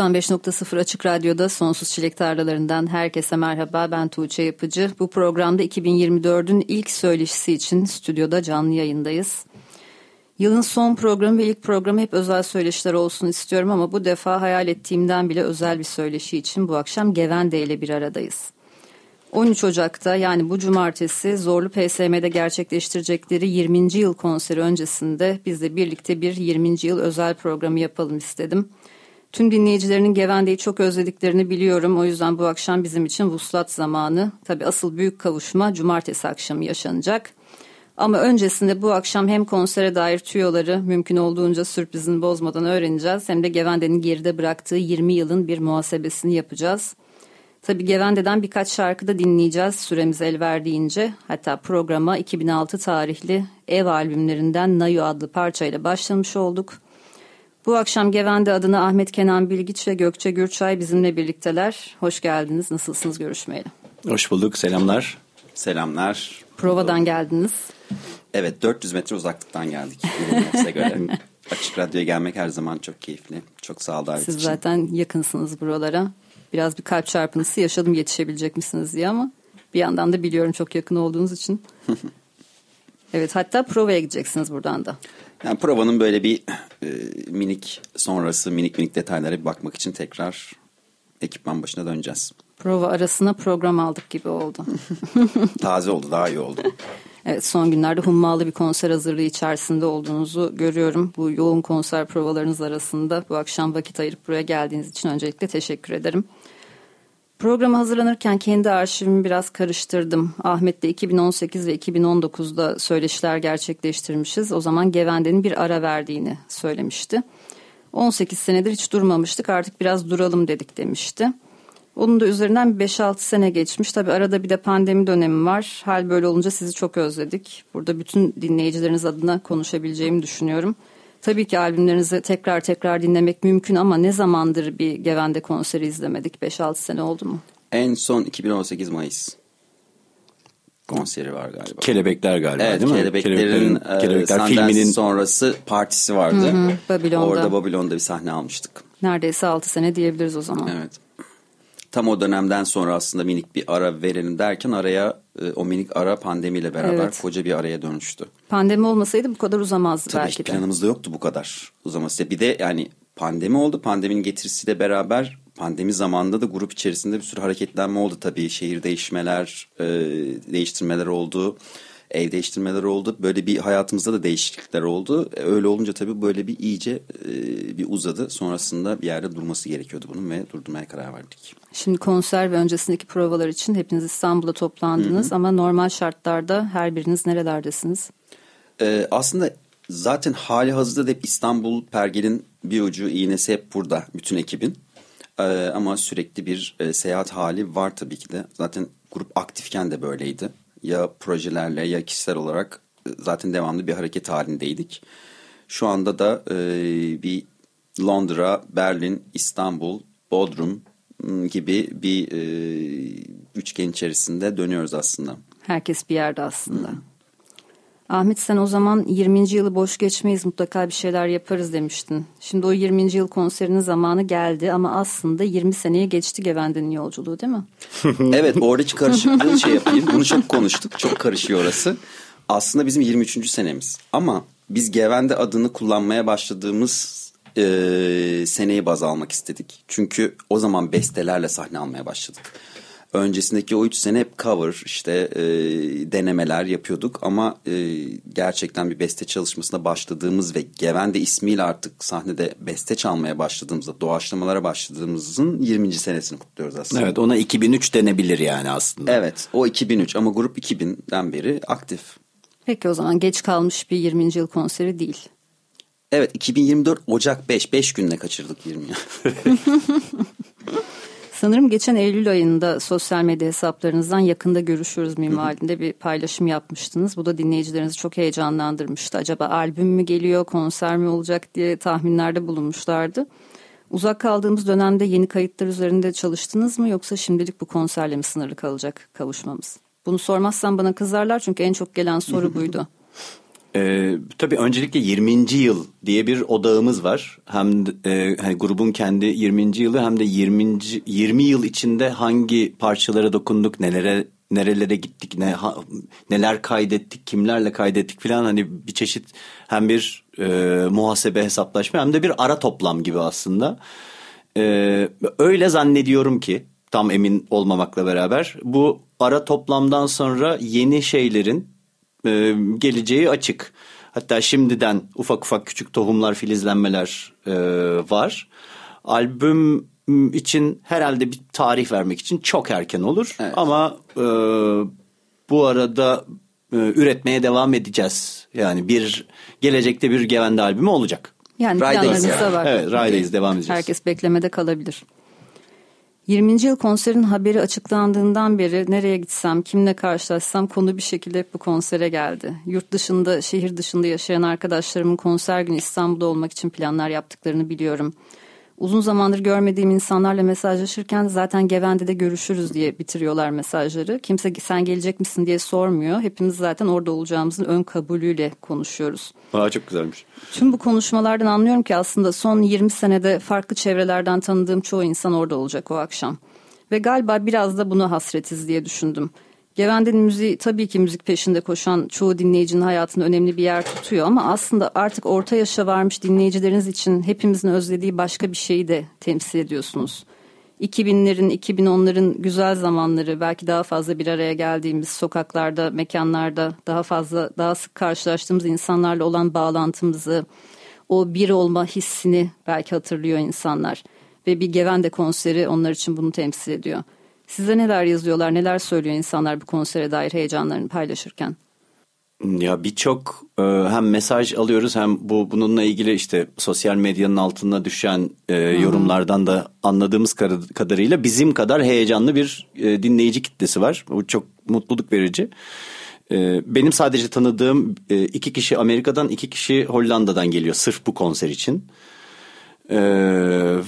95.0 Açık Radyo'da Sonsuz Çilek Tarlalarından herkese merhaba. Ben Tuğçe Yapıcı. Bu programda 2024'ün ilk söyleşisi için stüdyoda canlı yayındayız. Yılın son programı ve ilk programı hep özel söyleşiler olsun istiyorum ama bu defa hayal ettiğimden bile özel bir söyleşi için bu akşam Gevende ile bir aradayız. 13 Ocak'ta yani bu cumartesi Zorlu PSM'de gerçekleştirecekleri 20. yıl konseri öncesinde biz de birlikte bir 20. yıl özel programı yapalım istedim. Tüm dinleyicilerinin Gevende'yi çok özlediklerini biliyorum. O yüzden bu akşam bizim için vuslat zamanı. Tabii asıl büyük kavuşma cumartesi akşamı yaşanacak. Ama öncesinde bu akşam hem konsere dair tüyoları mümkün olduğunca sürprizini bozmadan öğreneceğiz. Hem de Gevende'nin geride bıraktığı 20 yılın bir muhasebesini yapacağız. Tabii Gevende'den birkaç şarkı da dinleyeceğiz süremiz el verdiğince. Hatta programa 2006 tarihli Ev albümlerinden Nayu adlı parçayla başlamış olduk. Bu akşam Gevende adına Ahmet Kenan Bilgiç ve Gökçe Gürçay bizimle birlikteler. Hoş geldiniz. Nasılsınız görüşmeyle? Hoş bulduk. Selamlar. Selamlar. Provadan geldiniz. Evet 400 metre uzaklıktan geldik. göre. Açık Radyo'ya gelmek her zaman çok keyifli. Çok sağ ol davet Siz için. zaten yakınsınız buralara. Biraz bir kalp çarpıntısı yaşadım yetişebilecek misiniz diye ama bir yandan da biliyorum çok yakın olduğunuz için. evet hatta provaya gideceksiniz buradan da. Yani provanın böyle bir e, minik sonrası minik minik detaylara bir bakmak için tekrar ekipman başına döneceğiz. Prova arasına program aldık gibi oldu. Taze oldu daha iyi oldu. Evet son günlerde hummalı bir konser hazırlığı içerisinde olduğunuzu görüyorum. Bu yoğun konser provalarınız arasında bu akşam vakit ayırıp buraya geldiğiniz için öncelikle teşekkür ederim. Programa hazırlanırken kendi arşivimi biraz karıştırdım. Ahmet'le 2018 ve 2019'da söyleşiler gerçekleştirmişiz. O zaman Gevende'nin bir ara verdiğini söylemişti. 18 senedir hiç durmamıştık artık biraz duralım dedik demişti. Onun da üzerinden 5-6 sene geçmiş. Tabii arada bir de pandemi dönemi var. Hal böyle olunca sizi çok özledik. Burada bütün dinleyicileriniz adına konuşabileceğimi düşünüyorum. Tabii ki albümlerinizi tekrar tekrar dinlemek mümkün ama ne zamandır bir Gevende konseri izlemedik? 5-6 sene oldu mu? En son 2018 Mayıs konseri var galiba. Kelebekler galiba evet, değil mi? Kelebeklerin, Kelebeklerin e, Kelebekler filminin sonrası partisi vardı. Hı hı, Babilon'da. Orada Babilon'da bir sahne almıştık. Neredeyse 6 sene diyebiliriz o zaman. Evet tam o dönemden sonra aslında minik bir ara verelim derken araya e, o minik ara pandemiyle beraber evet. koca bir araya dönüştü. Pandemi olmasaydı bu kadar uzamazdı Tabii belki de. planımızda yoktu bu kadar uzaması. Bir de yani pandemi oldu. Pandeminin getirisiyle beraber pandemi zamanında da grup içerisinde bir sürü hareketlenme oldu tabii. Şehir değişmeler, e, değiştirmeler oldu ev değiştirmeler oldu. Böyle bir hayatımızda da değişiklikler oldu. E, öyle olunca tabii böyle bir iyice e, bir uzadı. Sonrasında bir yerde durması gerekiyordu bunun ve durdurmaya karar verdik. Şimdi konser ve öncesindeki provalar için hepiniz İstanbul'da toplandınız hı hı. ama normal şartlarda her biriniz nerelerdesiniz? Ee, aslında zaten hali hazırda da hep İstanbul Pergel'in bir ucu iğnesi hep burada bütün ekibin. Ee, ama sürekli bir e, seyahat hali var tabii ki de. Zaten grup aktifken de böyleydi ya projelerle ya kişisel olarak e, zaten devamlı bir hareket halindeydik. Şu anda da e, bir Londra, Berlin, İstanbul, Bodrum gibi bir e, üçgen içerisinde dönüyoruz aslında. Herkes bir yerde aslında. Hı. Ahmet sen o zaman 20. yılı boş geçmeyiz mutlaka bir şeyler yaparız demiştin. Şimdi o 20. yıl konserinin zamanı geldi ama aslında 20 seneye geçti Gevende'nin yolculuğu değil mi? evet oradaki karışıklığı şey yapayım. Bunu çok konuştuk. Çok karışıyor orası. Aslında bizim 23. senemiz. Ama biz Gevende adını kullanmaya başladığımız e, seneyi baz almak istedik. Çünkü o zaman bestelerle sahne almaya başladık. Öncesindeki o üç sene hep cover işte e, denemeler yapıyorduk ama e, gerçekten bir beste çalışmasına başladığımız ve Gevende ismiyle artık sahnede beste çalmaya başladığımızda doğaçlamalara başladığımızın 20. senesini kutluyoruz aslında. Evet ona 2003 denebilir yani aslında. Evet o 2003 ama grup 2000'den beri aktif. Peki o zaman geç kalmış bir 20. yıl konseri değil. Evet 2024 Ocak 5 5 günle kaçırdık 20 Sanırım geçen Eylül ayında sosyal medya hesaplarınızdan yakında görüşüyoruz minvalinde bir paylaşım yapmıştınız. Bu da dinleyicilerinizi çok heyecanlandırmıştı. Acaba albüm mü geliyor, konser mi olacak diye tahminlerde bulunmuşlardı. Uzak kaldığımız dönemde yeni kayıtlar üzerinde çalıştınız mı yoksa şimdilik bu konserle mi sınırlı kalacak kavuşmamız? Bunu sormazsan bana kızarlar çünkü en çok gelen soru buydu. Ee, tabii öncelikle 20. yıl diye bir odağımız var. Hem e, hani grubun kendi 20. yılı hem de 20. 20 yıl içinde hangi parçalara dokunduk, nelere nerelere gittik, ne ha, neler kaydettik, kimlerle kaydettik falan hani bir çeşit hem bir e, muhasebe hesaplaşma hem de bir ara toplam gibi aslında. E, öyle zannediyorum ki tam emin olmamakla beraber bu ara toplamdan sonra yeni şeylerin e, geleceği açık. Hatta şimdiden ufak ufak küçük tohumlar, filizlenmeler e, var. Albüm için herhalde bir tarih vermek için çok erken olur. Evet. Ama e, bu arada e, üretmeye devam edeceğiz. Yani bir gelecekte bir Gevende albümü olacak. Yani planlarınızda var. Evet, Ray'dayız devam edeceğiz. Herkes beklemede kalabilir. 20. yıl konserin haberi açıklandığından beri nereye gitsem, kimle karşılaşsam konu bir şekilde hep bu konsere geldi. Yurt dışında, şehir dışında yaşayan arkadaşlarımın konser günü İstanbul'da olmak için planlar yaptıklarını biliyorum. Uzun zamandır görmediğim insanlarla mesajlaşırken zaten Gevende'de görüşürüz diye bitiriyorlar mesajları. Kimse sen gelecek misin diye sormuyor. Hepimiz zaten orada olacağımızın ön kabulüyle konuşuyoruz. Aa, çok güzelmiş. Tüm bu konuşmalardan anlıyorum ki aslında son 20 senede farklı çevrelerden tanıdığım çoğu insan orada olacak o akşam. Ve galiba biraz da buna hasretiz diye düşündüm. Gevende'nin müziği tabii ki müzik peşinde koşan çoğu dinleyicinin hayatında önemli bir yer tutuyor ama aslında artık orta yaşa varmış dinleyicileriniz için hepimizin özlediği başka bir şeyi de temsil ediyorsunuz. 2000'lerin, 2010'ların güzel zamanları, belki daha fazla bir araya geldiğimiz sokaklarda, mekanlarda daha fazla, daha sık karşılaştığımız insanlarla olan bağlantımızı, o bir olma hissini belki hatırlıyor insanlar. Ve bir Gevende konseri onlar için bunu temsil ediyor. Size neler yazıyorlar, neler söylüyor insanlar bu konsere dair heyecanlarını paylaşırken? Ya birçok e, hem mesaj alıyoruz hem bu bununla ilgili işte sosyal medyanın altına düşen e, yorumlardan da anladığımız kadarıyla bizim kadar heyecanlı bir e, dinleyici kitlesi var. Bu çok mutluluk verici. E, benim sadece tanıdığım e, iki kişi Amerika'dan iki kişi Hollanda'dan geliyor sırf bu konser için. Ee,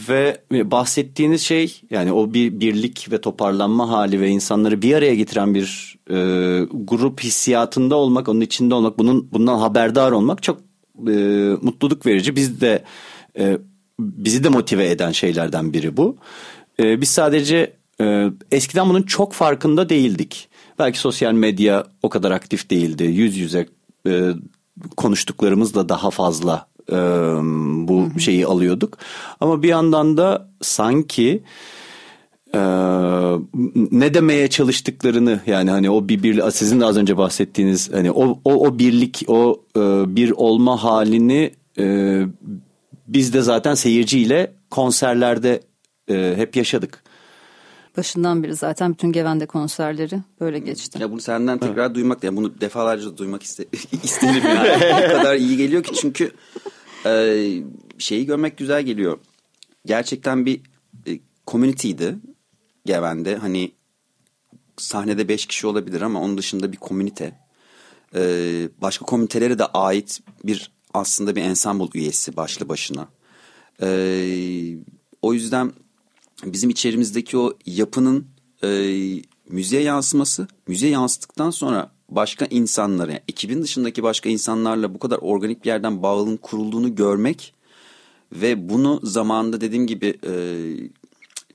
ve bahsettiğiniz şey yani o bir birlik ve toparlanma hali ve insanları bir araya getiren bir e, grup hissiyatında olmak, onun içinde olmak, bunun bundan haberdar olmak çok e, mutluluk verici. Biz de e, bizi de motive eden şeylerden biri bu. E, biz sadece e, eskiden bunun çok farkında değildik. Belki sosyal medya o kadar aktif değildi. Yüz yüze e, konuştuklarımız da daha fazla e, bu hı hı. şeyi alıyorduk. Ama bir yandan da sanki e, ne demeye çalıştıklarını yani hani o bir, bir sizin de az önce bahsettiğiniz hani o o, o birlik o e, bir olma halini e, biz de zaten seyirciyle konserlerde e, hep yaşadık. Başından beri zaten bütün Gevende konserleri böyle geçti. Ya bunu senden tekrar evet. duymak, yani bunu defalarca duymak iste, isterim yani. o kadar iyi geliyor ki çünkü e, şeyi görmek güzel geliyor. Gerçekten bir e, community'di Geven'de. Hani sahnede beş kişi olabilir ama onun dışında bir komünite. E, başka komünitelere de ait bir aslında bir ensemble üyesi başlı başına. E, o yüzden bizim içerimizdeki o yapının e, müziğe yansıması, müziğe yansıttıktan sonra başka insanlara, yani ekibin dışındaki başka insanlarla bu kadar organik bir yerden bağlılığın kurulduğunu görmek ve bunu zamanında dediğim gibi e,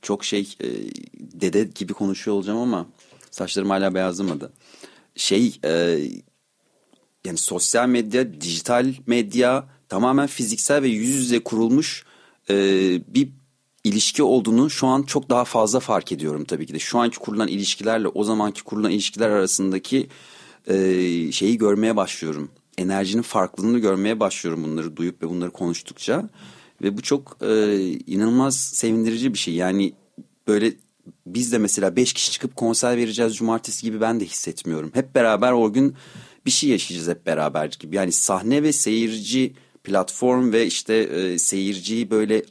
çok şey e, dede gibi konuşuyor olacağım ama saçlarım hala beyazlamadı. Şey e, yani sosyal medya, dijital medya tamamen fiziksel ve yüz yüze kurulmuş e, bir ilişki olduğunu şu an çok daha fazla fark ediyorum tabii ki de. Şu anki kurulan ilişkilerle o zamanki kurulan ilişkiler arasındaki e, şeyi görmeye başlıyorum. Enerjinin farklılığını görmeye başlıyorum bunları duyup ve bunları konuştukça. Ve bu çok e, inanılmaz sevindirici bir şey. Yani böyle biz de mesela beş kişi çıkıp konser vereceğiz cumartesi gibi ben de hissetmiyorum. Hep beraber o gün bir şey yaşayacağız hep beraber gibi. Yani sahne ve seyirci platform ve işte e, seyirciyi böyle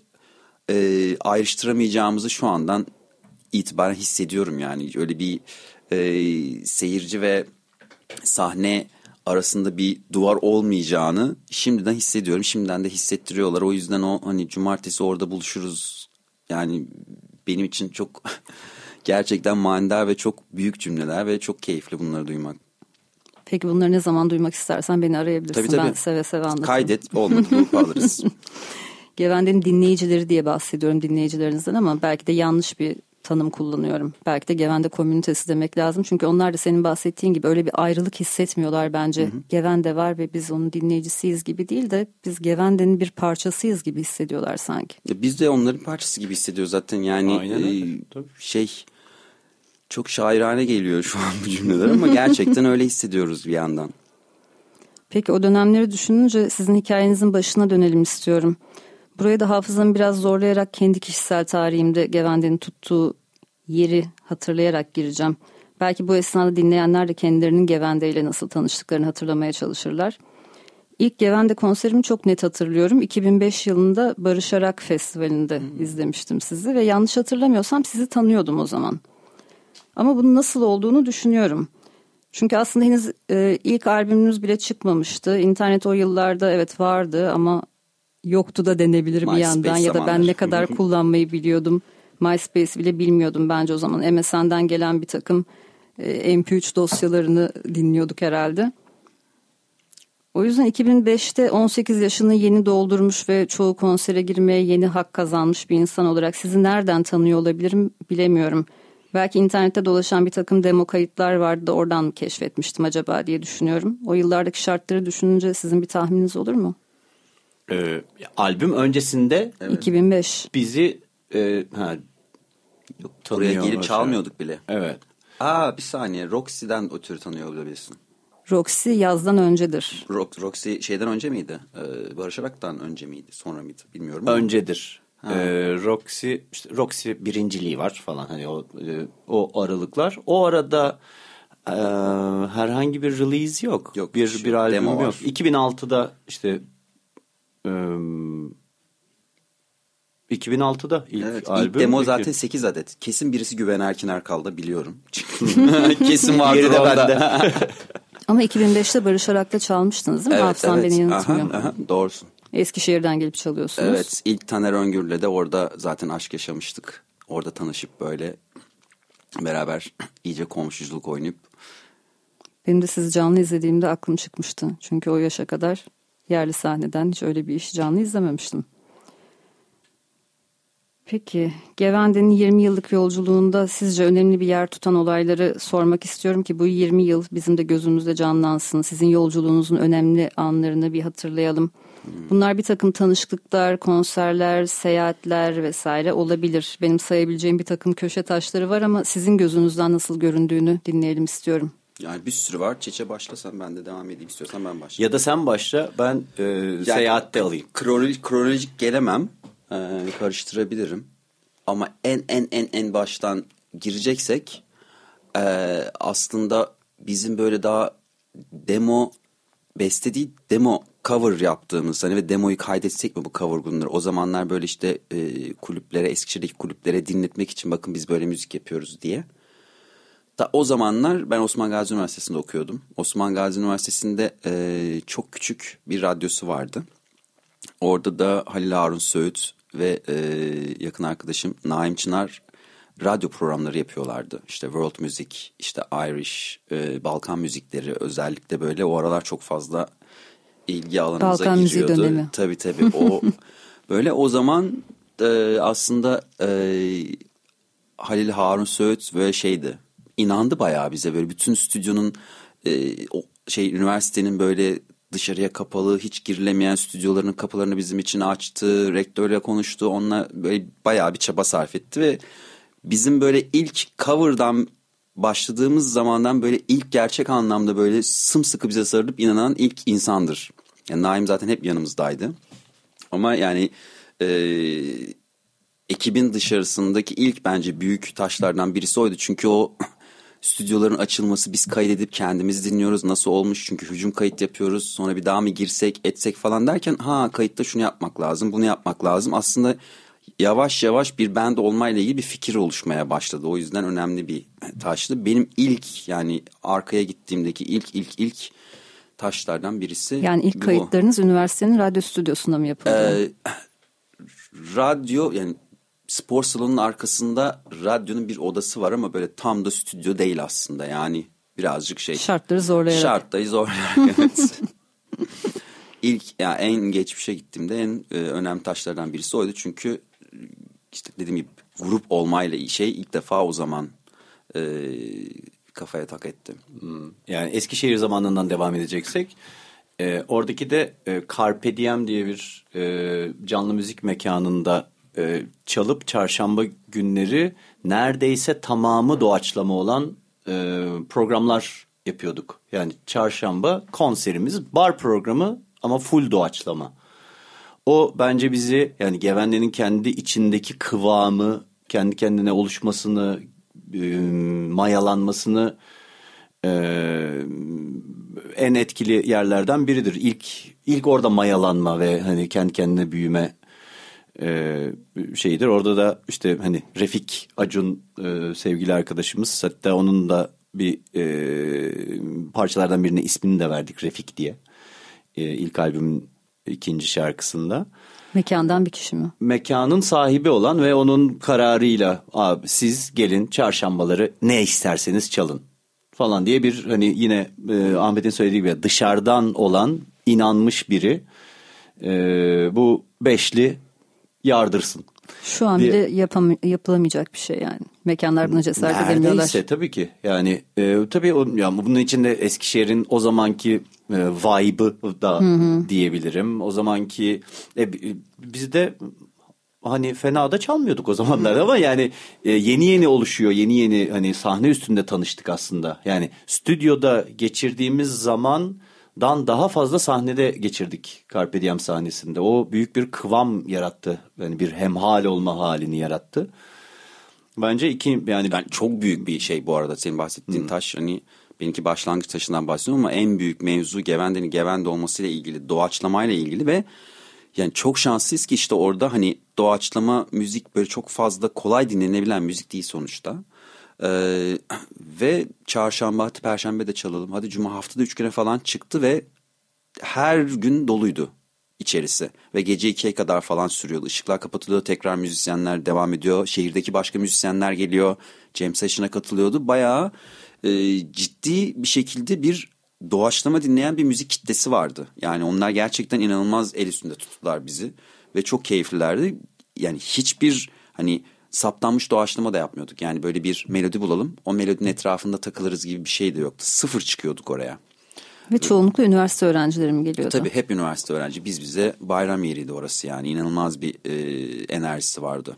e, ayrıştıramayacağımızı şu andan itibaren hissediyorum yani. Öyle bir e, seyirci ve sahne arasında bir duvar olmayacağını şimdiden hissediyorum. Şimdiden de hissettiriyorlar. O yüzden o hani cumartesi orada buluşuruz. Yani benim için çok gerçekten manidar ve çok büyük cümleler ve çok keyifli bunları duymak. Peki bunları ne zaman duymak istersen beni arayabilirsin. Tabii, tabii. Ben seve seve anlatırım. Kaydet olmadı loop alırız. Gevende'nin dinleyicileri diye bahsediyorum dinleyicilerinizden ama belki de yanlış bir tanım kullanıyorum. Belki de Gevende komünitesi demek lazım. Çünkü onlar da senin bahsettiğin gibi öyle bir ayrılık hissetmiyorlar bence. Hı hı. Gevende var ve biz onun dinleyicisiyiz gibi değil de biz Gevende'nin bir parçasıyız gibi hissediyorlar sanki. Ya biz de onların parçası gibi hissediyoruz zaten. Yani e, şey çok şairane geliyor şu an bu cümleler ama gerçekten öyle hissediyoruz bir yandan. Peki o dönemleri düşününce sizin hikayenizin başına dönelim istiyorum. Buraya da hafızamı biraz zorlayarak kendi kişisel tarihimde Gevende'nin tuttuğu yeri hatırlayarak gireceğim. Belki bu esnada dinleyenler de kendilerinin Gevende ile nasıl tanıştıklarını hatırlamaya çalışırlar. İlk Gevende konserimi çok net hatırlıyorum. 2005 yılında Barış Arak Festivali'nde hmm. izlemiştim sizi ve yanlış hatırlamıyorsam sizi tanıyordum o zaman. Ama bunun nasıl olduğunu düşünüyorum. Çünkü aslında henüz e, ilk albümünüz bile çıkmamıştı. İnternet o yıllarda evet vardı ama yoktu da denebilir bir yandan ya da ben ne kadar kullanmayı biliyordum. MySpace bile bilmiyordum bence o zaman. MSN'den gelen bir takım e, MP3 dosyalarını dinliyorduk herhalde. O yüzden 2005'te 18 yaşını yeni doldurmuş ve çoğu konsere girmeye yeni hak kazanmış bir insan olarak sizi nereden tanıyor olabilirim bilemiyorum. Belki internette dolaşan bir takım demo kayıtlar vardı da oradan mı keşfetmiştim acaba diye düşünüyorum. O yıllardaki şartları düşününce sizin bir tahmininiz olur mu? Ee, albüm öncesinde evet. 2005 bizi e, ha, Yok, Buraya gelip çalmıyorduk bile. Evet. Aa bir saniye Roxy'den ötürü tanıyor olabilirsin. Roxy yazdan öncedir. Rock, Roxy şeyden önce miydi? Ee, Barış Arak'tan önce miydi? Sonra mıydı? Bilmiyorum. Öncedir. Ee, Roxy işte Roxy birinciliği var falan hani o e, o aralıklar. O arada e, herhangi bir release yok. Yok. Bir şey, bir albüm yok. Var. 2006'da işte 2006'da ilk evet, albüm. İlk demo zaten 8 adet. Kesin birisi Güven Erkin Erkal'da biliyorum. Kesin vardır Yeri de bende. Ama 2005'te Barış Arak'ta çalmıştınız değil mi? Evet, Hafızam evet. beni yanıltmıyor. Aha, aha, doğrusun. Eskişehir'den gelip çalıyorsunuz. Evet ilk Taner Öngür'le de orada zaten aşk yaşamıştık. Orada tanışıp böyle beraber iyice komşuculuk oynayıp. Benim de sizi canlı izlediğimde aklım çıkmıştı. Çünkü o yaşa kadar yerli sahneden hiç öyle bir iş canlı izlememiştim. Peki, Gevende'nin 20 yıllık yolculuğunda sizce önemli bir yer tutan olayları sormak istiyorum ki bu 20 yıl bizim de gözümüzde canlansın. Sizin yolculuğunuzun önemli anlarını bir hatırlayalım. Bunlar bir takım tanışıklıklar, konserler, seyahatler vesaire olabilir. Benim sayabileceğim bir takım köşe taşları var ama sizin gözünüzden nasıl göründüğünü dinleyelim istiyorum. Yani bir sürü var. Çeçe başlasan ben de devam edeyim istiyorsan ben başlayayım. Ya da sen başla ben e, yani, seyahatte alayım. Kronolojik, kronolojik gelemem. E, karıştırabilirim. Ama en en en en baştan gireceksek e, aslında bizim böyle daha demo beste değil demo cover yaptığımız hani ve demoyu kaydetsek mi bu cover günleri o zamanlar böyle işte e, kulüplere Eskişehir'deki kulüplere dinletmek için bakın biz böyle müzik yapıyoruz diye. Da o zamanlar ben Osman Gazi Üniversitesi'nde okuyordum. Osman Gazi Üniversitesi'nde e, çok küçük bir radyosu vardı. Orada da Halil Harun Söğüt ve e, yakın arkadaşım Naim Çınar radyo programları yapıyorlardı. İşte world music, işte Irish, e, Balkan müzikleri özellikle böyle o aralar çok fazla ilgi alanımıza Balkan giriyordu. Balkan dönemi. Tabii tabii. O böyle o zaman e, aslında e, Halil Harun Söğüt böyle şeydi inandı bayağı bize böyle bütün stüdyonun e, o şey üniversitenin böyle dışarıya kapalı, hiç girilemeyen stüdyoların kapılarını bizim için açtı. Rektörle konuştu. Onunla böyle bayağı bir çaba sarf etti ve bizim böyle ilk cover'dan başladığımız zamandan böyle ilk gerçek anlamda böyle sımsıkı bize sarılıp inanan ilk insandır. Yani Naim zaten hep yanımızdaydı. Ama yani e, ekibin dışarısındaki ilk bence büyük taşlardan birisi oydu. Çünkü o stüdyoların açılması biz kaydedip kendimiz dinliyoruz nasıl olmuş çünkü hücum kayıt yapıyoruz sonra bir daha mı girsek etsek falan derken ha kayıtta şunu yapmak lazım bunu yapmak lazım. Aslında yavaş yavaş bir band olmayla ilgili bir fikir oluşmaya başladı. O yüzden önemli bir taştı. Benim ilk yani arkaya gittiğimdeki ilk ilk ilk taşlardan birisi yani ilk kayıtlarınız üniversitenin radyo stüdyosunda mı yapıldı? Ee, radyo yani spor salonunun arkasında radyonun bir odası var ama böyle tam da stüdyo değil aslında. Yani birazcık şey. Şartları zorlayarak. Şartları zorlayarak evet. İlk yani en geçmişe gittiğimde en e, önemli taşlardan birisi oydu. Çünkü işte dediğim gibi grup olmayla şey ilk defa o zaman e, kafaya tak ettim. Hmm. Yani Eskişehir zamanından devam edeceksek e, oradaki de e, Carpe Diem diye bir e, canlı müzik mekanında e, çalıp çarşamba günleri neredeyse tamamı doğaçlama olan e, programlar yapıyorduk. Yani çarşamba konserimiz bar programı ama full doğaçlama. O bence bizi yani Gevende'nin kendi içindeki kıvamı, kendi kendine oluşmasını, e, mayalanmasını e, en etkili yerlerden biridir. İlk ilk orada mayalanma ve hani kendi kendine büyüme e, şeyidir. Orada da işte hani Refik Acun e, sevgili arkadaşımız hatta onun da bir e, parçalardan birine ismini de verdik Refik diye. E, ilk albümün ikinci şarkısında. Mekandan bir kişi mi? Mekanın sahibi olan ve onun kararıyla abi siz gelin çarşambaları ne isterseniz çalın falan diye bir hani yine e, Ahmet'in söylediği gibi dışarıdan olan inanmış biri e, bu beşli yardırsın. Şu an bile yapam yapılamayacak bir şey yani. Mekanlar buna cesaret Neredeyse, edemiyorlar. Neredeyse tabii ki. Yani e, tabii o, yani bunun içinde Eskişehir'in o zamanki e, vibe'ı da hı hı. diyebilirim. O zamanki e, biz de hani fena da çalmıyorduk o zamanlarda ama yani e, yeni yeni oluşuyor. Yeni yeni hani sahne üstünde tanıştık aslında. Yani stüdyoda geçirdiğimiz zaman dan daha fazla sahnede geçirdik Carpe Diem sahnesinde. O büyük bir kıvam yarattı. Yani bir hemhal olma halini yarattı. Bence iki yani yani çok büyük bir şey bu arada senin bahsettiğin hmm. taş hani benimki başlangıç taşından bahsediyorum ama en büyük mevzu Gevende'nin Gevende olmasıyla ilgili doğaçlamayla ilgili ve yani çok şanslıyız ki işte orada hani doğaçlama müzik böyle çok fazla kolay dinlenebilen müzik değil sonuçta. Ee, ve çarşamba hadi perşembe de çalalım hadi cuma haftada üç güne falan çıktı ve her gün doluydu içerisi ve gece ikiye kadar falan sürüyordu. Işıklar kapatılıyor tekrar müzisyenler devam ediyor. Şehirdeki başka müzisyenler geliyor. Jam Session'a katılıyordu. Bayağı e, ciddi bir şekilde bir doğaçlama dinleyen bir müzik kitlesi vardı. Yani onlar gerçekten inanılmaz el üstünde tuttular bizi ve çok keyiflilerdi. Yani hiçbir hani saptanmış doğaçlama da yapmıyorduk. Yani böyle bir melodi bulalım o melodinin etrafında takılırız gibi bir şey de yoktu. Sıfır çıkıyorduk oraya. Ve çoğunlukla üniversite öğrencileri mi geliyordu? Tabii hep üniversite öğrenci. Biz bize bayram yeriydi orası yani. inanılmaz bir e, enerjisi vardı.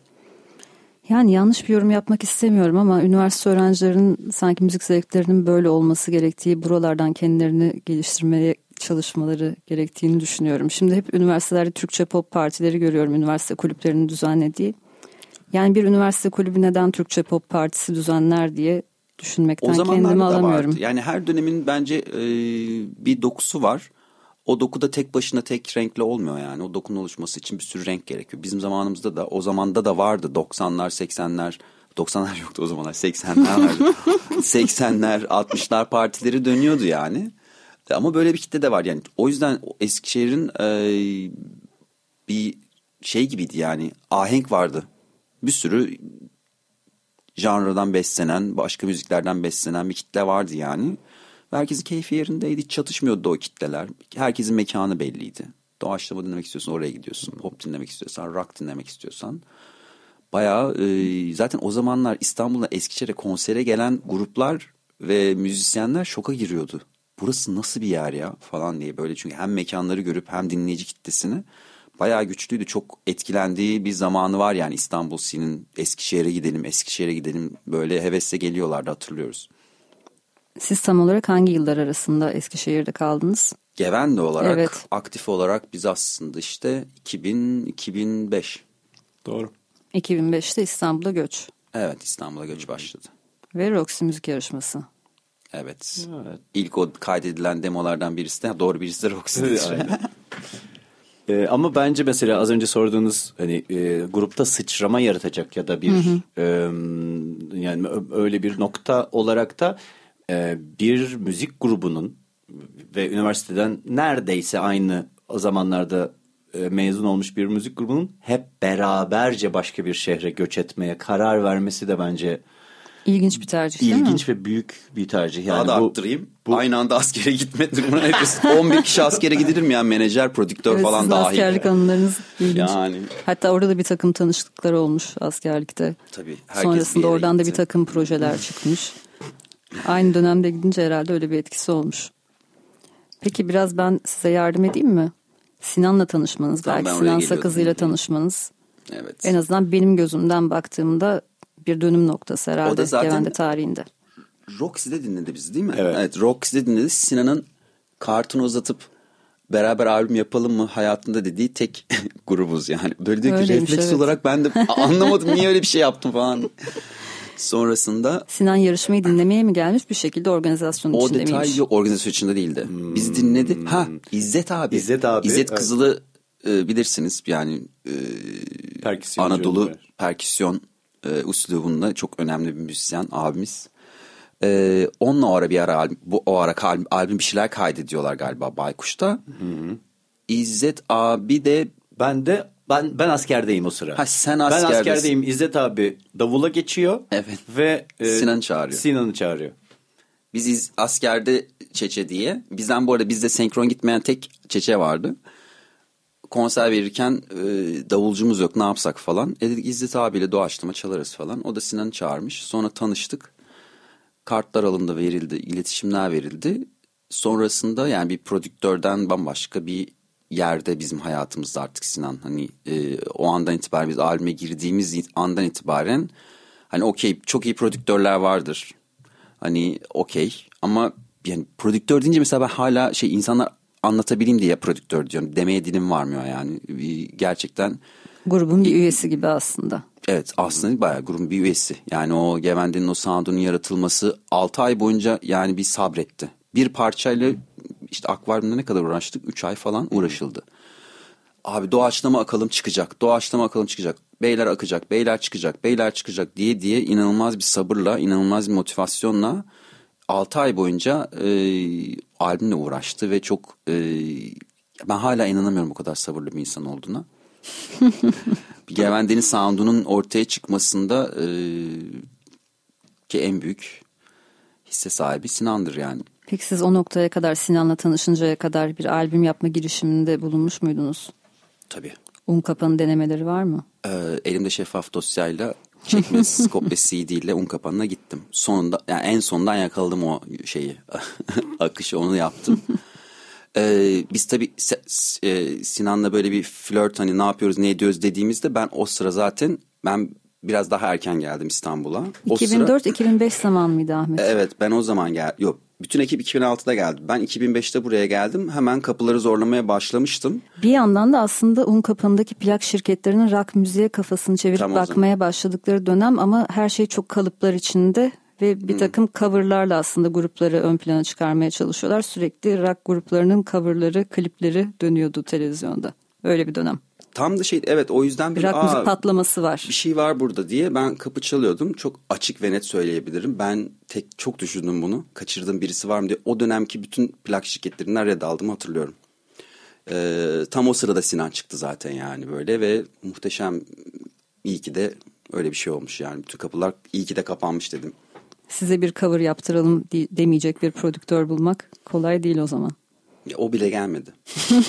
Yani yanlış bir yorum yapmak istemiyorum ama üniversite öğrencilerinin sanki müzik zevklerinin böyle olması gerektiği, buralardan kendilerini geliştirmeye çalışmaları gerektiğini düşünüyorum. Şimdi hep üniversitelerde Türkçe pop partileri görüyorum üniversite kulüplerinin düzenlediği. Yani bir üniversite kulübü neden Türkçe pop partisi düzenler diye düşünmekten kendimi alamıyorum. Vardı. Yani her dönemin bence e, bir dokusu var. O doku da tek başına tek renkli olmuyor yani. O dokunun oluşması için bir sürü renk gerekiyor. Bizim zamanımızda da o zamanda da vardı 90'lar 80'ler 90'lar yoktu o zamanlar 80'ler vardı. 80'ler 60'lar partileri dönüyordu yani. Ama böyle bir kitle de var yani. O yüzden Eskişehir'in e, bir şey gibiydi yani ahenk vardı. Bir sürü janradan beslenen, başka müziklerden beslenen bir kitle vardı yani. Ve herkesin keyfi yerindeydi. Hiç çatışmıyordu o kitleler. Herkesin mekanı belliydi. Doğaçlama dinlemek istiyorsan oraya gidiyorsun. Pop dinlemek istiyorsan, rock dinlemek istiyorsan. Bayağı e, zaten o zamanlar İstanbul'da Eskişehir'e konsere gelen gruplar ve müzisyenler şoka giriyordu. burası nasıl bir yer ya falan diye böyle çünkü hem mekanları görüp hem dinleyici kitlesini bayağı güçlüydü. Çok etkilendiği bir zamanı var yani İstanbul Sin'in Eskişehir'e gidelim, Eskişehir'e gidelim böyle hevesle geliyorlardı hatırlıyoruz. Siz tam olarak hangi yıllar arasında Eskişehir'de kaldınız? Gevende olarak Evet. aktif olarak biz aslında işte 2000-2005 Doğru. 2005'te İstanbul'a göç evet İstanbul'a göç başladı. ve Roxy Müzik Yarışması. Evet. Evet. İlk o kaydedilen demolardan birisi de doğru birisi de Roxy'dir. Ee, ama bence mesela az önce sorduğunuz hani e, grupta sıçrama yaratacak ya da bir e, yani öyle bir nokta olarak da e, bir müzik grubunun ve üniversiteden neredeyse aynı o zamanlarda e, mezun olmuş bir müzik grubunun hep beraberce başka bir şehre göç etmeye karar vermesi de bence İlginç bir tercih değil mi? ilginç ve büyük bir tercih. Yani Daha da bu, arttırayım. Aynı anda askere gitmedim. Buna hepsi 11 kişi askere gidilir mi yani menajer, prodüktör Evet, falan dahil. askerlik anılarınız ilginç. Yani Hatta orada da bir takım tanışıklıklar olmuş askerlikte. Tabii, Sonrasında oradan da gitti. bir takım projeler çıkmış. Aynı dönemde gidince herhalde öyle bir etkisi olmuş. Peki biraz ben size yardım edeyim mi? Sinan'la tanışmanız, Tamam, belki Sinan. Sakızı'yla tanışmanız. evet. En azından benim gözümden baktığımda bir dönüm noktası herhalde O da zaten- tarihinde. Roxy'de dinledi bizi değil mi? Evet. Roxy'de dinledi. Sinan'ın kartını uzatıp beraber albüm yapalım mı hayatında dediği tek grubuz yani. Böyle diyor ki refleks evet. olarak ben de anlamadım niye öyle bir şey yaptım falan. Sonrasında Sinan yarışmayı dinlemeye mi gelmiş bir şekilde organizasyonun o içinde detay miymiş? yok organizasyon içinde değildi. Bizi dinledi. Ha İzzet abi. İzzet abi, İzzet evet. Kızıl'ı e, bilirsiniz yani e, Anadolu perküsyon e, üslubunda çok önemli bir müzisyen abimiz. E, onunla o ara bir ara albüm, bu o ara kal- albüm bir şeyler kaydediyorlar galiba Baykuş'ta. İzzet abi de Ben de ben ben askerdeyim o sıra. Ha, sen Ben askerdesin. askerdeyim. İzzet abi davula geçiyor. Evet. Ve e, Sinan'ı çağırıyor. Sinan'ı çağırıyor. biz iz- askerde Çeçe diye. Bizden bu arada bizde senkron gitmeyen tek Çeçe vardı. Konser verirken e, davulcumuz yok ne yapsak falan. E dedik İzzet abiyle doğaçlama çalarız falan. O da Sinan'ı çağırmış. Sonra tanıştık. Kartlar alındı verildi. iletişimler verildi. Sonrasında yani bir prodüktörden bambaşka bir yerde bizim hayatımızda artık Sinan. Hani e, o andan itibaren biz albüme girdiğimiz andan itibaren hani okey çok iyi prodüktörler vardır. Hani okey ama yani prodüktör deyince mesela ben hala şey insanlar anlatabileyim diye prodüktör diyorum. Demeye dilim varmıyor yani. Gerçekten Grubun bir üyesi gibi aslında. evet aslında bayağı grubun bir üyesi. Yani o Gevende'nin o sound'unun yaratılması 6 ay boyunca yani bir sabretti. Bir parçayla işte akvaryumda ne kadar uğraştık? 3 ay falan uğraşıldı. Abi doğaçlama akalım çıkacak. Doğaçlama akalım çıkacak. Beyler akacak. Beyler çıkacak. Beyler çıkacak diye diye inanılmaz bir sabırla, inanılmaz bir motivasyonla 6 ay boyunca e, albümle uğraştı ve çok e, ben hala inanamıyorum bu kadar sabırlı bir insan olduğuna. Gevende'nin sound'unun ortaya çıkmasında e, ki en büyük hisse sahibi Sinan'dır yani. Peki siz o noktaya kadar Sinan'la tanışıncaya kadar bir albüm yapma girişiminde bulunmuş muydunuz? Tabii. Un kapanı denemeleri var mı? Ee, elimde şeffaf dosyayla çekmesiz kopya CD ile un kapanına gittim. Sonunda yani en sondan yakaladım o şeyi. Akışı onu yaptım. Ee, biz tabii e, Sinan'la böyle bir flört hani ne yapıyoruz ne ediyoruz dediğimizde ben o sıra zaten ben biraz daha erken geldim İstanbul'a. O sıra- 2004-2005 zaman mıydı Ahmet? Evet ben o zaman gel yok bütün ekip 2006'da geldi. Ben 2005'te buraya geldim. Hemen kapıları zorlamaya başlamıştım. Bir yandan da aslında un kapanındaki plak şirketlerinin rock müziğe kafasını çevirip Tam bakmaya başladıkları dönem ama her şey çok kalıplar içinde ve bir takım coverlarla aslında grupları ön plana çıkarmaya çalışıyorlar. Sürekli rock gruplarının coverları, klipleri dönüyordu televizyonda. Öyle bir dönem. Tam da şey evet o yüzden Bir rock "Aa, müzik patlaması var. bir şey var burada diye ben kapı çalıyordum. Çok açık ve net söyleyebilirim. Ben tek çok düşündüm bunu. Kaçırdığım birisi var mı diye. O dönemki bütün plak şirketlerinden red aldığımı hatırlıyorum. Ee, tam o sırada Sinan çıktı zaten yani böyle ve muhteşem iyi ki de öyle bir şey olmuş yani. Bütün kapılar iyi ki de kapanmış dedim. Size bir cover yaptıralım demeyecek bir prodüktör bulmak kolay değil o zaman. Ya, o bile gelmedi.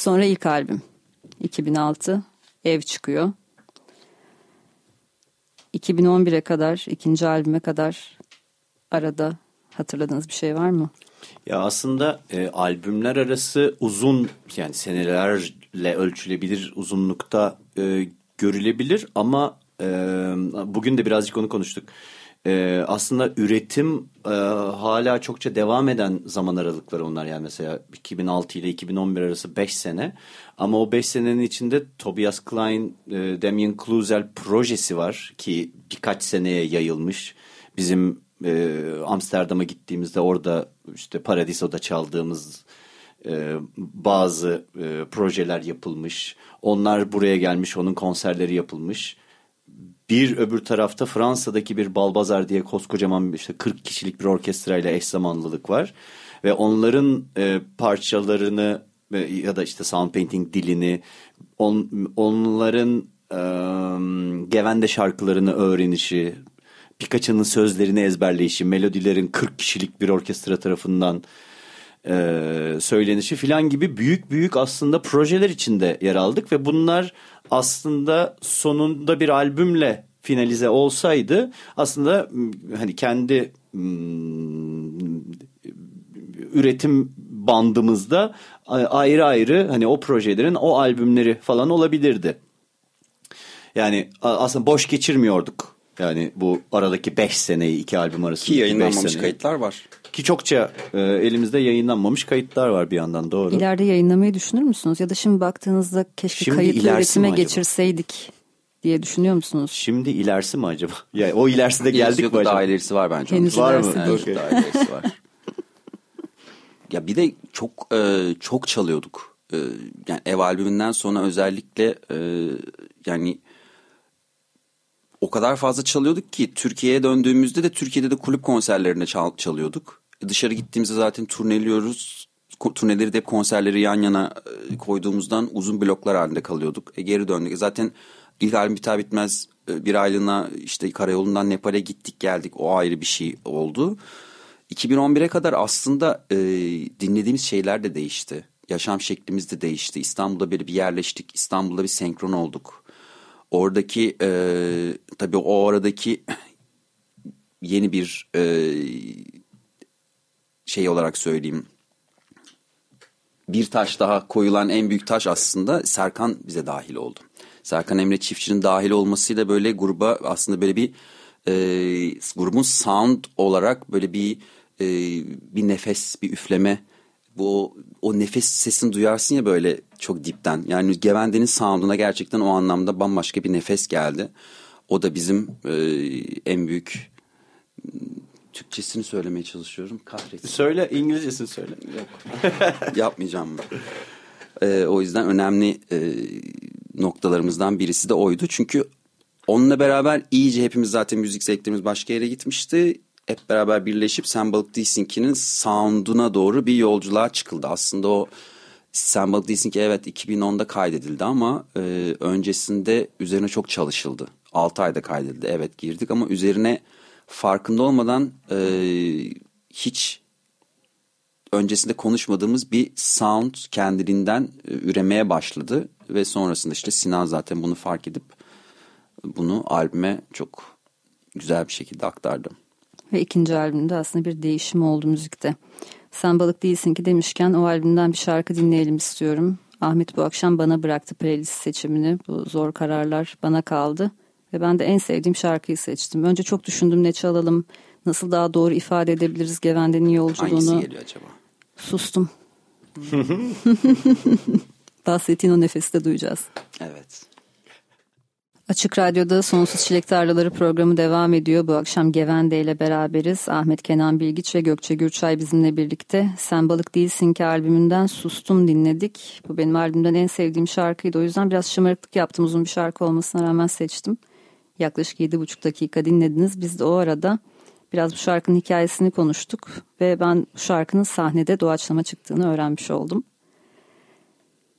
Sonra ilk albüm 2006 Ev çıkıyor. 2011'e kadar ikinci albüme kadar arada hatırladığınız bir şey var mı? Ya aslında e, albümler arası uzun yani senelerle ölçülebilir uzunlukta e, görülebilir ama e, bugün de birazcık onu konuştuk. E, aslında üretim e, hala çokça devam eden zaman aralıkları onlar yani mesela 2006 ile 2011 arası 5 sene ama o 5 senenin içinde Tobias Klein, e, Damien Cluzel projesi var ki birkaç seneye yayılmış. Bizim e, Amsterdam'a gittiğimizde orada işte Paradiso'da çaldığımız e, bazı e, projeler yapılmış. Onlar buraya gelmiş, onun konserleri yapılmış. Bir öbür tarafta Fransa'daki bir Balbazar diye koskocaman işte 40 kişilik bir orkestrayla eş zamanlılık var. Ve onların e, parçalarını e, ya da işte sound painting dilini on, onların e, Gevende şarkılarını öğrenişi, birkaçının sözlerini ezberleyişi, melodilerin 40 kişilik bir orkestra tarafından e, söylenişi filan gibi büyük büyük aslında projeler içinde yer aldık ve bunlar aslında sonunda bir albümle finalize olsaydı aslında hani kendi üretim bandımızda ayrı ayrı hani o projelerin o albümleri falan olabilirdi. Yani aslında boş geçirmiyorduk yani bu aradaki 5 seneyi iki albüm arasında. Ki yayınlanmamış kayıtlar var. Ki çokça e, elimizde yayınlanmamış kayıtlar var bir yandan doğru. İleride yayınlamayı düşünür müsünüz? Ya da şimdi baktığınızda keşke şimdi kayıtlı üretime geçirseydik diye düşünüyor musunuz? Şimdi ilerisi mi acaba? Ya o ilerisi de geldik mi acaba? Daha ilerisi var bence. Henüz var mı? Evet, okay. Daha ilerisi var. ya bir de çok e, çok çalıyorduk. E, yani ev albümünden sonra özellikle e, yani o kadar fazla çalıyorduk ki Türkiye'ye döndüğümüzde de Türkiye'de de kulüp konserlerinde çal, çalıyorduk. E, dışarı gittiğimizde zaten turneliyoruz. Turneleri de hep konserleri yan yana e, koyduğumuzdan uzun bloklar halinde kalıyorduk. E geri döndük. E, zaten ilk albüm biter bitmez bir aylığına işte karayolundan Nepal'e gittik geldik. O ayrı bir şey oldu. 2011'e kadar aslında e, dinlediğimiz şeyler de değişti. Yaşam şeklimiz de değişti. İstanbul'da böyle bir yerleştik. İstanbul'da bir senkron olduk. Oradaki e, tabii o aradaki yeni bir e, şey olarak söyleyeyim. Bir taş daha koyulan en büyük taş aslında Serkan bize dahil oldu. Serkan Emre Çiftçi'nin dahil olmasıyla böyle gruba aslında böyle bir e, grubun sound olarak böyle bir e, bir nefes, bir üfleme bu o nefes sesini duyarsın ya böyle çok dipten. Yani Gevende'nin sound'una gerçekten o anlamda bambaşka bir nefes geldi. O da bizim e, en büyük Türkçesini söylemeye çalışıyorum. Kahretsin. Söyle İngilizcesini söyle. Yok. Yapmayacağım E, o yüzden önemli e, noktalarımızdan birisi de oydu. Çünkü onunla beraber iyice hepimiz zaten müzik zevklerimiz başka yere gitmişti hep beraber birleşip Sen Balık Değilsinki'nin sound'una doğru bir yolculuğa çıkıldı. Aslında o Sen Balık Değilsinki evet 2010'da kaydedildi ama e, öncesinde üzerine çok çalışıldı. 6 ayda kaydedildi evet girdik ama üzerine farkında olmadan e, hiç öncesinde konuşmadığımız bir sound kendiliğinden e, üremeye başladı. Ve sonrasında işte Sinan zaten bunu fark edip bunu albüme çok güzel bir şekilde aktardı. Ve ikinci albümde aslında bir değişim oldu müzikte. Sen balık değilsin ki demişken o albümden bir şarkı dinleyelim istiyorum. Ahmet bu akşam bana bıraktı playlist seçimini. Bu zor kararlar bana kaldı. Ve ben de en sevdiğim şarkıyı seçtim. Önce çok düşündüm ne çalalım, nasıl daha doğru ifade edebiliriz Gevende'nin yolculuğunu. Hangisi geliyor acaba? Sustum. Bahsettiğin o nefesi de duyacağız. Evet. Açık Radyo'da Sonsuz Çilek Tarlaları programı devam ediyor. Bu akşam Gevende ile beraberiz. Ahmet Kenan Bilgiç ve Gökçe Gürçay bizimle birlikte. Sen Balık Değilsin ki albümünden Sustum dinledik. Bu benim albümden en sevdiğim şarkıydı. O yüzden biraz şımarıklık yaptım. Uzun bir şarkı olmasına rağmen seçtim. Yaklaşık yedi buçuk dakika dinlediniz. Biz de o arada biraz bu şarkının hikayesini konuştuk. Ve ben bu şarkının sahnede doğaçlama çıktığını öğrenmiş oldum.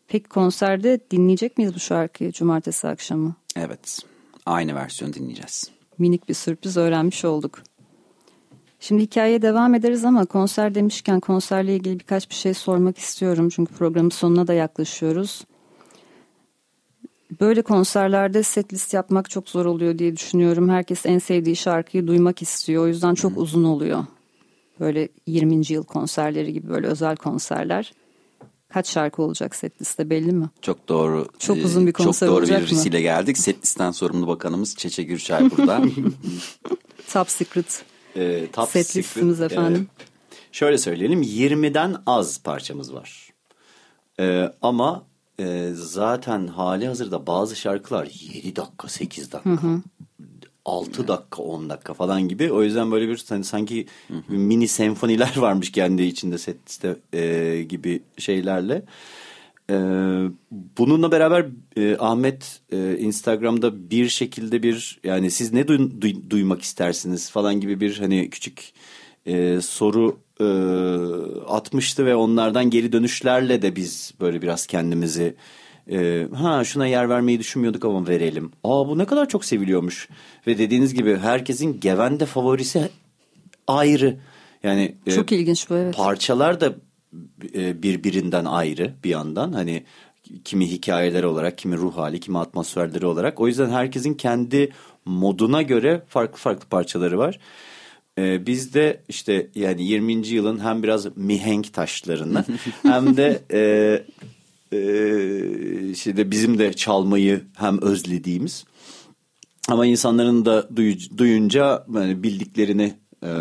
Peki konserde dinleyecek miyiz bu şarkıyı cumartesi akşamı? Evet. Aynı versiyonu dinleyeceğiz. Minik bir sürpriz öğrenmiş olduk. Şimdi hikayeye devam ederiz ama konser demişken konserle ilgili birkaç bir şey sormak istiyorum. Çünkü programın sonuna da yaklaşıyoruz. Böyle konserlerde set list yapmak çok zor oluyor diye düşünüyorum. Herkes en sevdiği şarkıyı duymak istiyor. O yüzden çok uzun oluyor. Böyle 20. yıl konserleri gibi böyle özel konserler. Kaç şarkı olacak set liste belli mi? Çok doğru. Çok uzun bir konser Çok doğru olacak birisiyle geldik. Set listen sorumlu bakanımız Çeçe Gürçay burada. Top Secret Ee, top set secret, listimiz efendim. e, şöyle söyleyelim 20'den az parçamız var. Ee, ama e, zaten hali hazırda bazı şarkılar 7 dakika 8 dakika. 6 dakika 10 dakika falan gibi. O yüzden böyle bir hani sanki mini senfoniler varmış kendi içinde set liste e, gibi şeylerle. Ee, bununla beraber e, Ahmet e, Instagram'da bir şekilde bir yani siz ne duy- duy- duymak istersiniz falan gibi bir hani küçük e, soru e, atmıştı ve onlardan geri dönüşlerle de biz böyle biraz kendimizi e, ha şuna yer vermeyi düşünmüyorduk ama verelim. Aa bu ne kadar çok seviliyormuş ve dediğiniz gibi herkesin Gevende favorisi ayrı. Yani e, Çok ilginç bu evet. parçalar da e, birbirinden ayrı bir yandan hani kimi hikayeler olarak kimi ruh hali kimi atmosferleri olarak o yüzden herkesin kendi moduna göre farklı farklı parçaları var. Ee, bizde işte yani 20. yılın hem biraz mihenk taşlarını hem de e, e, işte bizim de çalmayı hem özlediğimiz ama insanların da duy- duyunca yani bildiklerini e,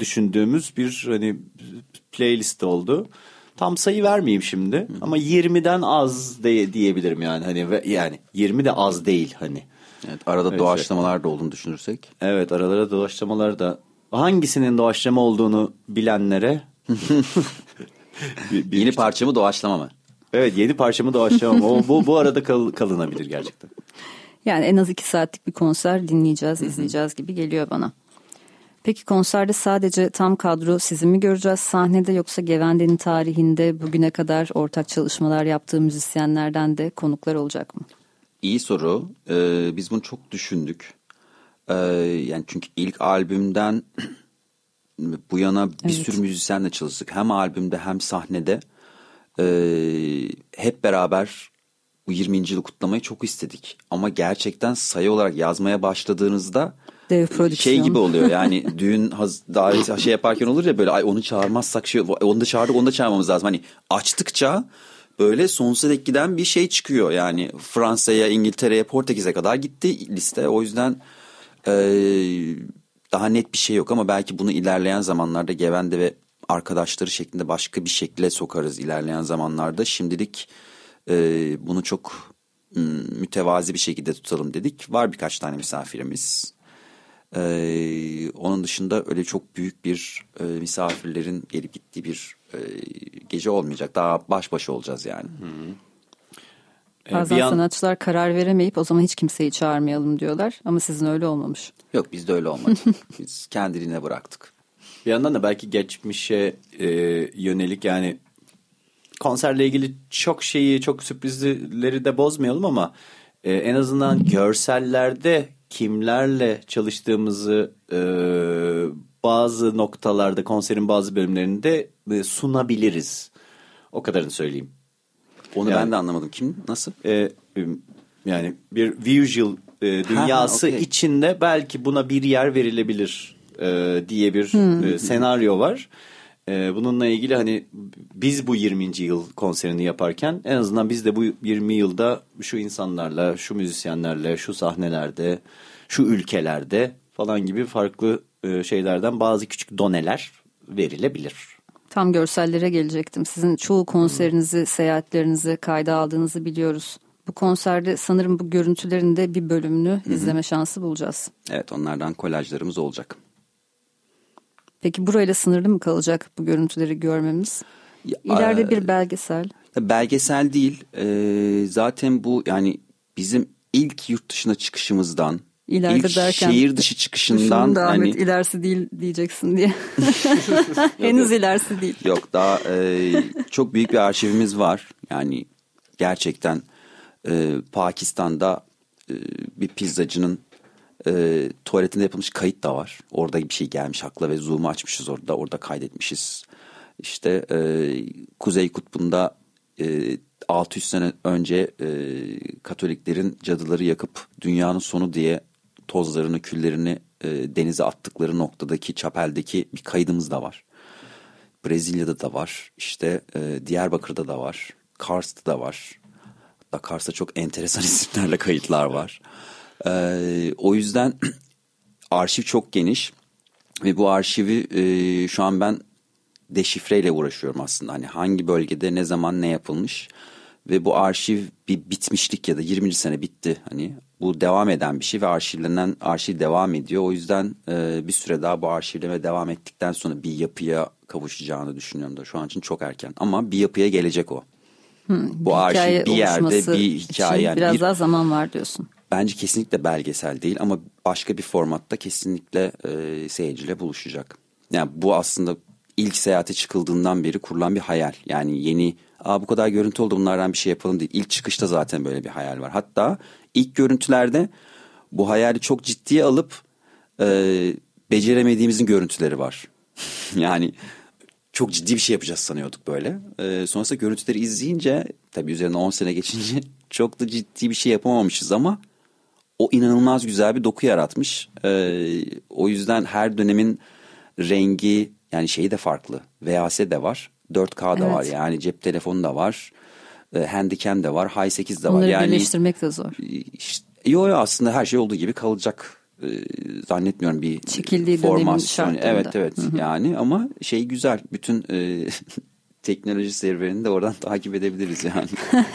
düşündüğümüz bir hani playlist oldu. Tam sayı vermeyeyim şimdi ama 20'den az de, diyebilirim yani hani yani 20 de az değil hani. Evet, arada Evet, doğaçlamalar da olduğunu düşünürsek. Evet aralara doğaçlamalar da hangisinin doğaçlama olduğunu bilenlere bir- bir- Yeni parçamı doğaçlama mı? Evet yeni parçamı doğaçlama o bu bu arada kal- kalınabilir gerçekten. Yani en az iki saatlik bir konser dinleyeceğiz, izleyeceğiz gibi geliyor bana. Peki konserde sadece tam kadro sizi mi göreceğiz sahnede yoksa Gevende'nin tarihinde bugüne kadar ortak çalışmalar yaptığı müzisyenlerden de konuklar olacak mı? İyi soru. Ee, biz bunu çok düşündük. Ee, yani çünkü ilk albümden bu yana bir Evet. sürü müzisyenle çalıştık. Hem albümde hem sahnede. Ee, hep beraber bu 20. yılı kutlamayı çok istedik. Ama gerçekten sayı olarak yazmaya başladığınızda Dev prodüksiyon. şey gibi oluyor. Yani düğün davet şey yaparken olur ya böyle ay onu çağırmazsak şey onu da çağırdık onu da çağırmamız lazım. Hani açtıkça böyle sonsuza dek giden bir şey çıkıyor. Yani Fransa'ya, İngiltere'ye, Portekiz'e kadar gitti liste. O yüzden e, daha net bir şey yok ama belki bunu ilerleyen zamanlarda Gevende ve arkadaşları şeklinde başka bir şekle sokarız ilerleyen zamanlarda. Şimdilik e, bunu çok mütevazi bir şekilde tutalım dedik. Var birkaç tane misafirimiz. Ee, onun dışında öyle çok büyük bir e, misafirlerin gelip gittiği bir e, gece olmayacak. Daha baş başa olacağız yani. Ee, Bazen bir an- sanatçılar karar veremeyip o zaman hiç kimseyi çağırmayalım diyorlar ama sizin öyle olmamış. Yok bizde öyle olmadı. Biz kendiliğine bıraktık. Bir yandan da belki geçmişe e, yönelik yani konserle ilgili çok şeyi çok sürprizleri de bozmayalım ama e, en azından görsellerde kimlerle çalıştığımızı e, bazı noktalarda konserin bazı bölümlerinde e, sunabiliriz. O kadarını söyleyeyim. Onu Yani- ben de anlamadım. Kim? Nasıl? E, yani bir visual e, dünyası okey. içinde belki buna bir yer verilebilir e, diye bir e, senaryo var. E, bununla ilgili hani biz bu 20. yıl konserini yaparken en azından biz de bu 20 yılda şu insanlarla, şu müzisyenlerle, şu sahnelerde, şu ülkelerde falan gibi farklı e, şeylerden bazı küçük doneler verilebilir. Tam görsellere gelecektim. Sizin çoğu konserinizi, seyahatlerinizi kayda aldığınızı biliyoruz. Bu konserde sanırım bu görüntülerin de bir bölümünü izleme şansı bulacağız. Evet onlardan kolajlarımız olacak. Peki burayla sınırlı mı kalacak bu görüntüleri görmemiz? İleride e, bir belgesel. Belgesel değil. Zaten bu yani bizim ilk yurt dışına çıkışımızdan, İleride ilk derken şehir dışı çıkışından Düşündüm de hani Ahmet ilerisi değil diyeceksin diye. Henüz ilerisi değil. Yok daha e, çok büyük bir arşivimiz var. Yani gerçekten e, Pakistan'da e, bir pizzacının e, tuvaletinde yapılmış kayıt da var. Orada bir şey gelmiş hakla ve zoom'u açmışız orada. Orada kaydetmişiz. İşte e, Kuzey Kutbu'nda e, 600 sene önce e, Katoliklerin cadıları yakıp dünyanın sonu diye tozlarını, küllerini e, denize attıkları noktadaki çapeldeki bir kaydımız da var. Brezilya'da da var, işte e, Diyarbakır'da da var, Kars'ta da var. Hatta Kars'ta çok enteresan isimlerle kayıtlar var. E, o yüzden arşiv çok geniş ve bu arşivi e, şu an ben deşifreyle uğraşıyorum aslında. Hani hangi bölgede ne zaman ne yapılmış ve bu arşiv bir bitmişlik ya da 20. sene bitti. Hani bu devam eden bir şey ve arşivlenen arşiv devam ediyor. O yüzden e, bir süre daha bu arşivleme devam ettikten sonra bir yapıya kavuşacağını düşünüyorum da şu an için çok erken. Ama bir yapıya gelecek o. Hı, bu bir arşiv bir yerde bir hikaye. Yani biraz bir, daha zaman var diyorsun. Bence kesinlikle belgesel değil ama başka bir formatta kesinlikle e, seyirciyle buluşacak. Yani bu aslında ilk seyahate çıkıldığından beri kurulan bir hayal. Yani yeni Aa, bu kadar görüntü oldu bunlardan bir şey yapalım değil. İlk çıkışta zaten böyle bir hayal var. Hatta ilk görüntülerde bu hayali çok ciddiye alıp e, beceremediğimizin görüntüleri var. yani çok ciddi bir şey yapacağız sanıyorduk böyle. E, sonrasında görüntüleri izleyince tabii üzerine 10 sene geçince çok da ciddi bir şey yapamamışız ama o inanılmaz güzel bir doku yaratmış. E, o yüzden her dönemin rengi yani şeyi de farklı. VHS de var. 4K da evet. var yani cep telefonu da var. E, Handycam de var. High 8 de var. Bunları yani, birleştirmek de zor. Işte, yo, yo aslında her şey olduğu gibi kalacak. E, zannetmiyorum bir Çekildiği formasyon. Evet evet Hı-hı. yani ama şey güzel. Bütün e, teknoloji serverini de oradan takip edebiliriz yani.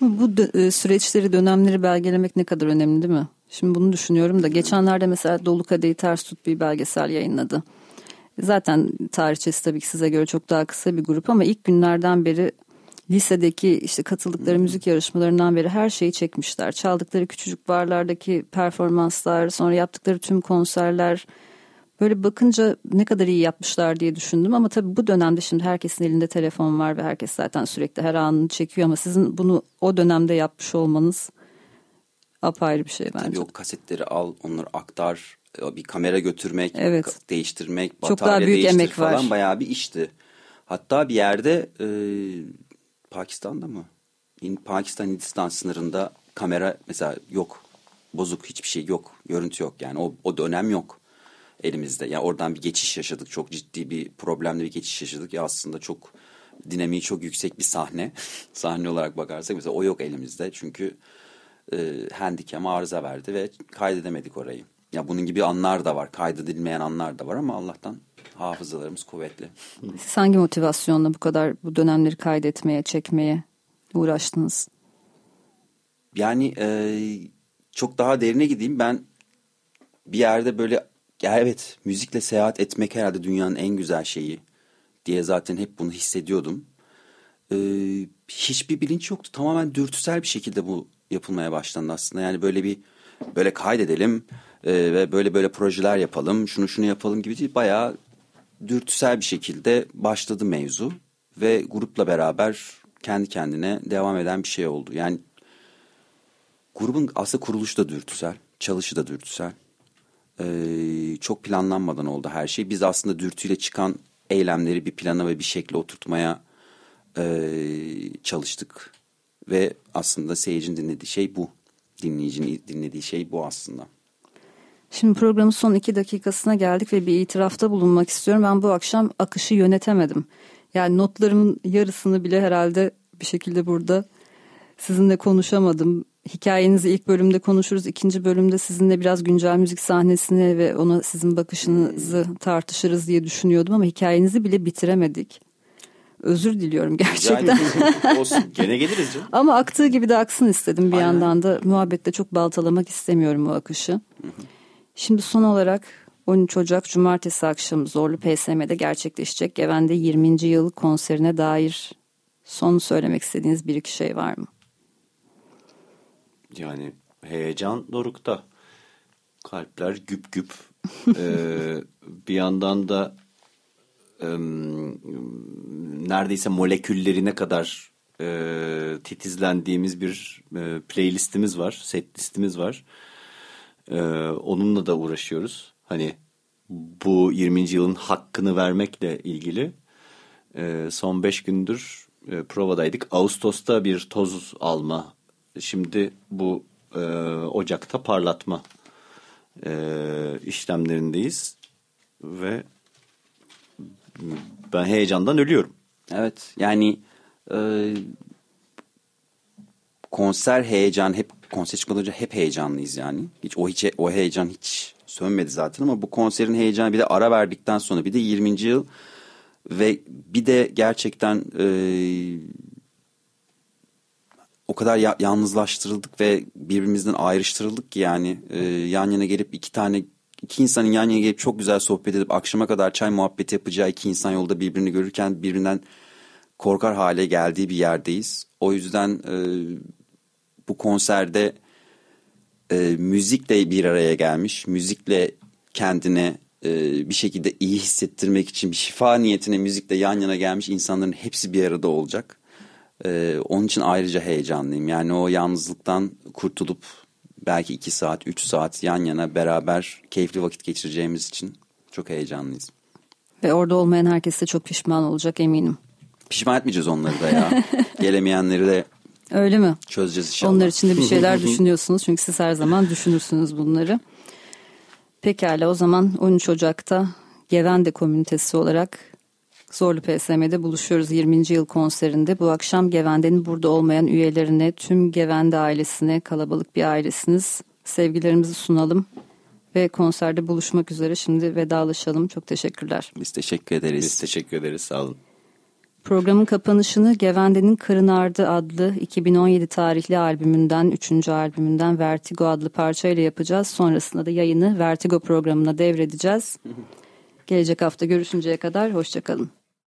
Bu dö- süreçleri, dönemleri belgelemek ne kadar önemli değil mi? Şimdi bunu düşünüyorum da geçenlerde mesela Dolu Kadehi Ters Tut bir belgesel yayınladı. Zaten tarihçesi tabii ki size göre çok daha kısa bir grup ama ilk günlerden beri lisedeki işte katıldıkları müzik yarışmalarından beri her şeyi çekmişler. Çaldıkları küçücük barlardaki performanslar, sonra yaptıkları tüm konserler böyle bakınca ne kadar iyi yapmışlar diye düşündüm ama tabii bu dönemde şimdi herkesin elinde telefon var ve herkes zaten sürekli her anını çekiyor ama sizin bunu o dönemde yapmış olmanız apayrı bir şey bence. Tabii o kasetleri al, onları aktar, bir kamera götürmek, evet. değiştirmek, Çok batarya daha büyük emek falan var. bayağı bir işti. Hatta bir yerde e, Pakistan'da mı? Pakistan Hindistan sınırında kamera mesela yok. Bozuk hiçbir şey yok. Görüntü yok yani o, o dönem yok elimizde. Yani oradan bir geçiş yaşadık. Çok ciddi bir problemli bir geçiş yaşadık. Ya aslında çok dinamiği çok yüksek bir sahne. sahne olarak bakarsak mesela o yok elimizde. Çünkü e, handicam arıza verdi ve kaydedemedik orayı. Ya bunun gibi anlar da var. Kaydedilmeyen anlar da var ama Allah'tan hafızalarımız kuvvetli. Siz hangi motivasyonla bu kadar bu dönemleri kaydetmeye, çekmeye uğraştınız? Yani e, çok daha derine gideyim. Ben bir yerde böyle ya evet müzikle seyahat etmek herhalde dünyanın en güzel şeyi diye zaten hep bunu hissediyordum. Ee, hiçbir bilinç yoktu. Tamamen dürtüsel bir şekilde bu yapılmaya başlandı aslında. Yani böyle bir böyle kaydedelim e, ve böyle böyle projeler yapalım, şunu şunu yapalım gibi değil. Bayağı dürtüsel bir şekilde başladı mevzu ve grupla beraber kendi kendine devam eden bir şey oldu. Yani grubun aslında kuruluşu da dürtüsel, çalışı da dürtüsel. Ee, çok planlanmadan oldu her şey. Biz aslında dürtüyle çıkan eylemleri bir plana ve bir şekle oturtmaya e, çalıştık. Ve aslında seyircinin dinlediği şey bu. Dinleyicinin dinlediği şey bu aslında. Şimdi programın son iki dakikasına geldik ve bir itirafta bulunmak istiyorum. Ben bu akşam akışı yönetemedim. Yani notlarımın yarısını bile herhalde bir şekilde burada sizinle konuşamadım. Hikayenizi ilk bölümde konuşuruz. ikinci bölümde sizinle biraz güncel müzik sahnesine ve ona sizin bakışınızı tartışırız diye düşünüyordum ama hikayenizi bile bitiremedik. Özür diliyorum gerçekten. Yani, olsun gene geliriz canım. ama aktığı gibi de aksın istedim bir Aynen. yandan da. Muhabbette çok baltalamak istemiyorum o akışı. Hı hı. Şimdi son olarak 13 Ocak Cumartesi akşamı Zorlu PSM'de gerçekleşecek Geven'de 20. yıl konserine dair son söylemek istediğiniz bir iki şey var mı? Yani heyecan dorukta. Kalpler güp güp. ee, bir yandan da e, neredeyse moleküllerine kadar e, titizlendiğimiz bir e, playlistimiz var, set listimiz var. Ee, onunla da uğraşıyoruz. Hani bu 20. yılın hakkını vermekle ilgili. Ee, son beş gündür e, provadaydık. Ağustos'ta bir toz alma. Şimdi bu e, Ocak'ta parlatma e, işlemlerindeyiz. Ve ben heyecandan ölüyorum. Evet yani e, konser heyecan hep konser çıkmadan önce hep heyecanlıyız yani. Hiç o hiç o heyecan hiç sönmedi zaten ama bu konserin heyecanı bir de ara verdikten sonra bir de 20. yıl ve bir de gerçekten e, o kadar ya, yalnızlaştırıldık ve birbirimizden ayrıştırıldık ki yani e, yan yana gelip iki tane iki insanın yan yana gelip çok güzel sohbet edip akşama kadar çay muhabbeti yapacağı iki insan yolda birbirini görürken birbirinden korkar hale geldiği bir yerdeyiz. O yüzden e, bu konserde e, müzikle bir araya gelmiş, müzikle kendine e, bir şekilde iyi hissettirmek için bir şifa niyetine müzikle yan yana gelmiş insanların hepsi bir arada olacak. E, onun için ayrıca heyecanlıyım. Yani o yalnızlıktan kurtulup belki iki saat, üç saat yan yana beraber keyifli vakit geçireceğimiz için çok heyecanlıyız. Ve orada olmayan herkes de çok pişman olacak eminim. Pişman etmeyeceğiz onları da ya. Gelemeyenleri de Öyle mi? Çözeceğiz inşallah. Onlar için de bir şeyler düşünüyorsunuz. Çünkü siz her zaman düşünürsünüz bunları. Pekala o zaman 13 Ocak'ta Gevende komünitesi olarak Zorlu PSM'de buluşuyoruz 20. yıl konserinde. Bu akşam Gevende'nin burada olmayan üyelerine, tüm Gevende ailesine, kalabalık bir ailesiniz. Sevgilerimizi sunalım ve konserde buluşmak üzere. Şimdi vedalaşalım. Çok teşekkürler. Biz teşekkür ederiz. Biz teşekkür ederiz. Sağ olun. Programın kapanışını Gevende'nin Kırınardı adlı 2017 tarihli albümünden, 3. albümünden Vertigo adlı parçayla yapacağız. Sonrasında da yayını Vertigo programına devredeceğiz. Gelecek hafta görüşünceye kadar hoşçakalın.